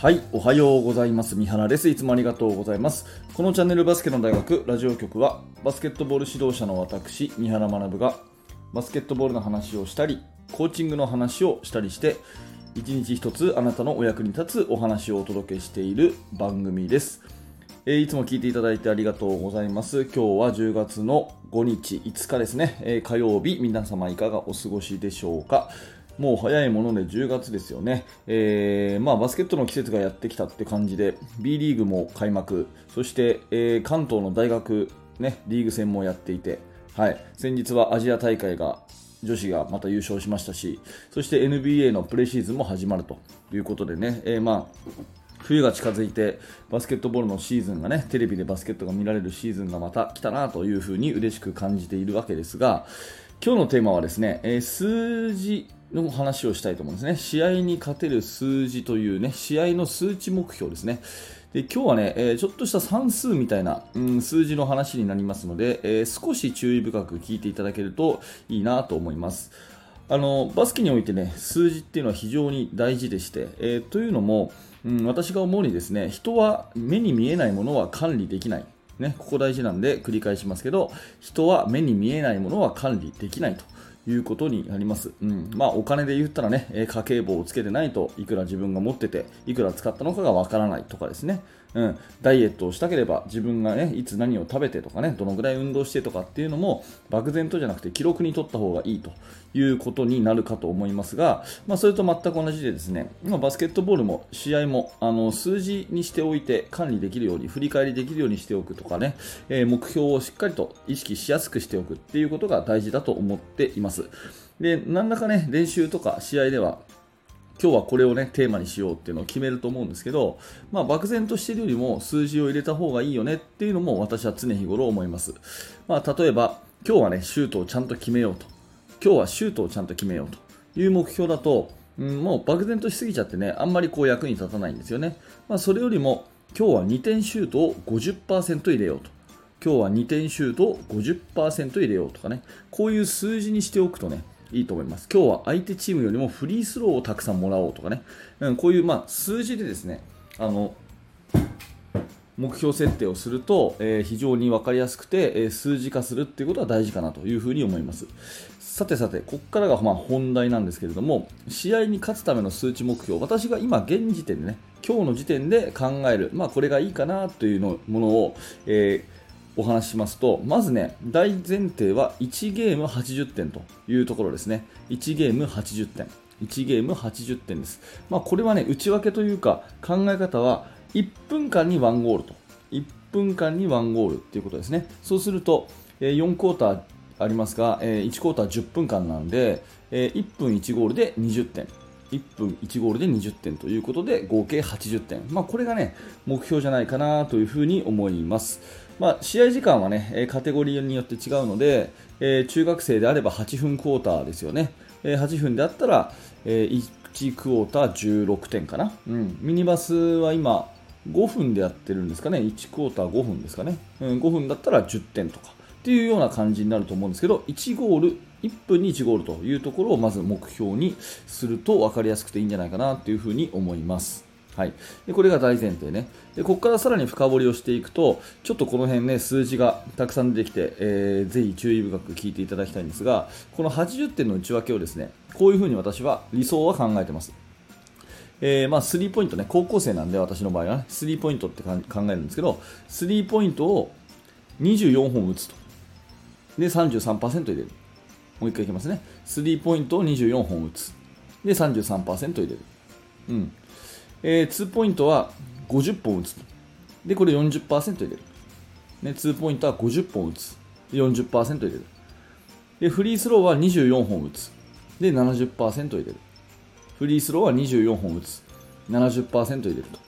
はい、おはようございます。三原です。いつもありがとうございます。このチャンネルバスケの大学ラジオ局は、バスケットボール指導者の私、三原学が、バスケットボールの話をしたり、コーチングの話をしたりして、一日一つあなたのお役に立つお話をお届けしている番組です。えー、いつも聞いていただいてありがとうございます。今日は10月の5日、5日ですね、えー、火曜日、皆様いかがお過ごしでしょうか。もう早いもので10月ですよね、えー、まあ、バスケットの季節がやってきたって感じで B リーグも開幕。そして、えー、関東の大学、ね、リーグ戦もやっていて、はい、先日はアジア大会が女子がまた優勝しましたしそして NBA のプレシーズンも始まるということでね、えー、まあ冬が近づいてバスケットボールのシーズンがねテレビでバスケットが見られるシーズンがまた来たなというふうに嬉しく感じているわけですが今日のテーマはですね、えー、数字の話をしたいと思うんですね。試合に勝てる数字というね、試合の数値目標ですね。で今日はね、えー、ちょっとした算数みたいな、うん、数字の話になりますので、えー、少し注意深く聞いていただけるといいなと思います。あのバスケにおいてね、数字っていうのは非常に大事でして、えー、というのも、うん、私が思うにですね、人は目に見えないものは管理できない。ね、ここ大事なんで繰り返しますけど、人は目に見えないものは管理できないと。いうことになります。うん。まあ、お金で言ったらね、家計簿をつけてないといくら自分が持ってて、いくら使ったのかがわからないとかですね。うん。ダイエットをしたければ、自分がね、いつ何を食べてとかね、どのぐらい運動してとかっていうのも、漠然とじゃなくて記録に取った方がいいということになるかと思いますが、まあ、それと全く同じでですね、まあ、バスケットボールも試合もあの数字にしておいて管理できるように、振り返りできるようにしておくとかね、えー、目標をしっかりと意識しやすくしておくっていうことが大事だと思っています。で、何らかね、練習とか試合では、今日はこれをね、テーマにしようっていうのを決めると思うんですけど、まあ、漠然としているよりも数字を入れた方がいいよねっていうのも私は常日頃思います。まあ、例えば、今日はね、シュートをちゃんと決めようと。今日はシュートをちゃんと決めようという目標だと、うん、もう漠然としすぎちゃってね、あんまりこう役に立たないんですよね。まあ、それよりも、今日は2点シュートを50%入れようと。今日は2点シュートを50%入れようとかね、こういう数字にしておくとね、いいと思います。今日は相手チームよりもフリースローをたくさんもらおうとかね、うん、こういうまあ数字でですね、あの目標設定をすると、えー、非常に分かりやすくて、えー、数字化するっていうことは大事かなというふうに思います。さてさて、ここからがま本題なんですけれども、試合に勝つための数値目標、私が今現時点でね、今日の時点で考える、まあこれがいいかなというのものを、えーお話ししますと、まずね、大前提は1ゲーム80点というところですね。1ゲーム80点。1ゲーム80点です。まあ、これはね、内訳というか、考え方は、1分間に1ゴールと。1分間に1ゴールっていうことですね。そうすると、4クォーターありますが、1クォーター10分間なんで、1分1ゴールで20点。1分1ゴールで20点ということで合計80点、まあ、これがね目標じゃないかなというふうに思います。まあ、試合時間はね、カテゴリーによって違うので、中学生であれば8分クォーターですよね。えー、8分であったら、えー、1クォーター16点かな。うん。ミニバスは今、5分でやってるんですかね。1クォーター5分ですかね。うん、5分だったら10点とか。っていうような感じになると思うんですけど、1ゴール、1分に1ゴールというところをまず目標にすると分かりやすくていいんじゃないかなというふうに思います。はい、でこれが大前提ねでここからさらに深掘りをしていくとちょっとこの辺ね数字がたくさん出てきて、えー、ぜひ注意深く聞いていただきたいんですがこの80点の内訳をですねこういうふうに私は理想は考えてますえー、まあ、スリーポイントね、高校生なんで私の場合はね、スリーポイントって考えるんですけど、スリーポイントを24本打つと。で、33%入れる。もう一回いきますね。スリーポイントを24本打つ。で、33%入れる。うん。えー、2ポイントは50本打つで、これ40%入れる。ね、2ポイントは50本打つ。で40%入れる。で、フリースローは24本打つ。で、70%入れる。フリースローは24本打つ。70%入れると。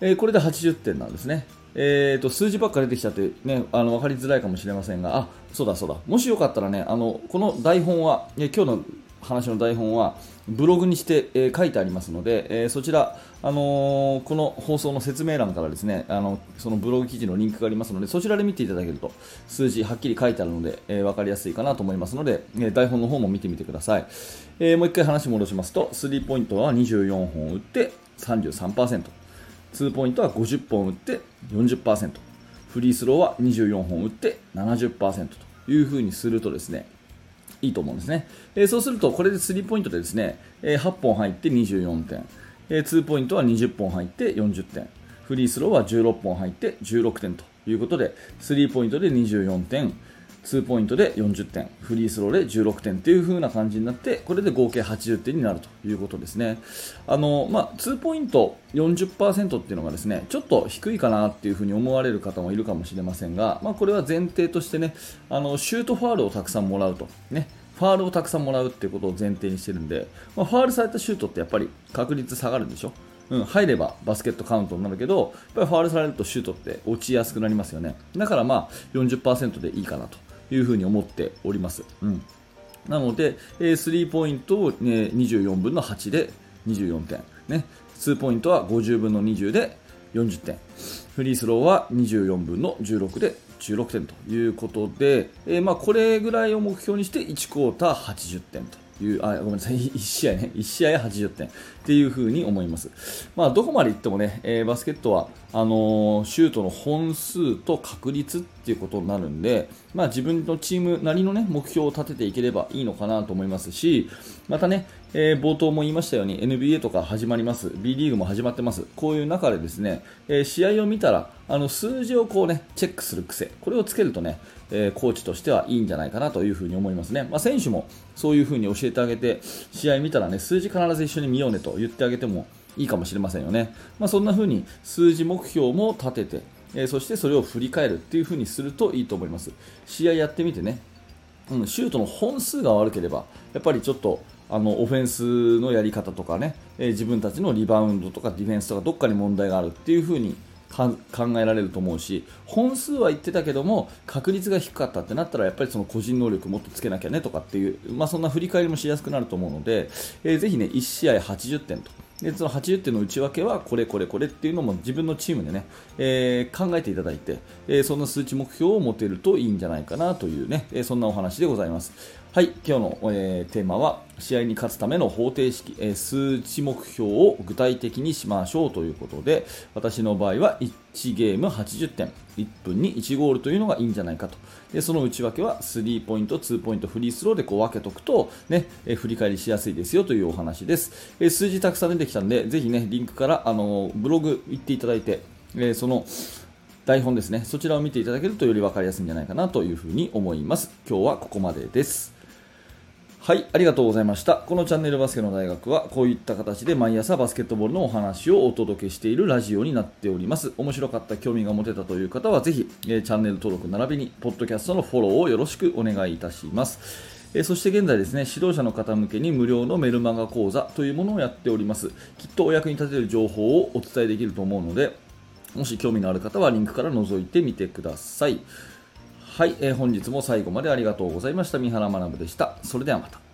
えー、これで80点なんですね。えーと、数字ばっか出てきちゃって、ね、あの分かりづらいかもしれませんが、あそうだそうだ、もしよかったらね、あのこの台本は、ね今日の話の台本はブログにして、えー、書いてありますので、えー、そちら、あのー、この放送の説明欄からですねあのそのブログ記事のリンクがありますのでそちらで見ていただけると数字はっきり書いてあるので、えー、分かりやすいかなと思いますので、え、台本の方も見てみてください、え、もう1回話戻しますとスリーポイントは24本打って33% 2ポイントは50本打って40%、フリースローは24本打って70%というふうにするとですね、いいと思うんですね。えー、そうすると、これでスリーポイントでですね、えー、8本入って24点、えー、2ポイントは20本入って40点、フリースローは16本入って16点ということで、スリーポイントで24点、2ポイントで40点、フリースローで16点という風な感じになって、これで合計80点になるということですね。あの、まあ、2ポイント40%っていうのがですね、ちょっと低いかなっていう風に思われる方もいるかもしれませんが、まあ、これは前提としてね、あの、シュートファールをたくさんもらうと。ね。ファールをたくさんもらうっていうことを前提にしてるんで、まあ、ファールされたシュートってやっぱり確率下がるんでしょ？うん、入ればバスケットカウントになるけど、やっぱりファールされるとシュートって落ちやすくなりますよね。だからまあ40%でいいかなというふうに思っております。うん。なので、えスリーポイントを、ね、24分の8で24点、ね、2ポイントは50分の20で40点、フリースローは24分の16で16点ということで、えー、まあこれぐらいを目標にして1クォーター80点という、あ、ごめんなさい、1試合ね、1試合80点っていうふうに思います。まあ、どこまでいってもね、えー、バスケットは、あの、シュートの本数と確率っていうことになるんで、まあ、自分のチームなりのね、目標を立てていければいいのかなと思いますし、またね、えー、冒頭も言いましたように NBA とか始まります、B リーグも始まってます、こういう中でですね、えー、試合を見たらあの数字をこうねチェックする癖、これをつけるとね、えー、コーチとしてはいいんじゃないかなというふに思いますね。まあ、選手もそういうふうに教えてあげて、試合見たらね数字必ず一緒に見ようねと言ってあげてもいいかもしれませんよね。まあ、そんな風に数字目標も立てて、えそしてそれを振り返るっていう風にするといいと思います。試合やってみてね、うん、シュートの本数が悪ければ、やっぱりちょっとあのオフェンスのやり方とかね、えー、自分たちのリバウンドとかディフェンスとかどっかに問題があるっていう風に考えられると思うし本数は言ってたけども確率が低かったってなったらやっぱりその個人能力もっとつけなきゃねとかっていう、まあ、そんな振り返りもしやすくなると思うので、えー、ぜひね1試合80点とでその80点の内訳はこれこれこれっていうのも自分のチームでね、えー、考えていただいて、えー、そんな数値目標を持てるといいんじゃないかなというね、え、そんなお話でございます。はい、今日の、えー、テーマは試合に勝つための方程式、えー、数値目標を具体的にしましょうということで私の場合は1ゲーム80点1分に1ゴールというのがいいんじゃないかと。でその内訳は3ポイント2ポイントフリースローでこう分けとくと、ねえー、振り返りしやすいですよというお話です、え、数字たくさん出てきたんでぜひねリンクからあのブログ行っていただいて、え、その台本ですねそちらを見ていただけるとより分かりやすいんじゃないかなというふうに思います。今日はここまでです。はい、ありがとうございました。このチャンネルバスケの大学はこういった形で毎朝バスケットボールのお話をお届けしているラジオになっております。面白かった、興味が持てたという方はぜひ、え、チャンネル登録並びに、ポッドキャストのフォローをよろしくお願いいたします。え、そして現在ですね、指導者の方向けに無料のメルマガ講座というものをやっております。きっとお役に立てる情報をお伝えできると思うので、もし興味のある方はリンクから覗いてみてください。はい、えー、本日も最後までありがとうございました。三原学でした。それではまた。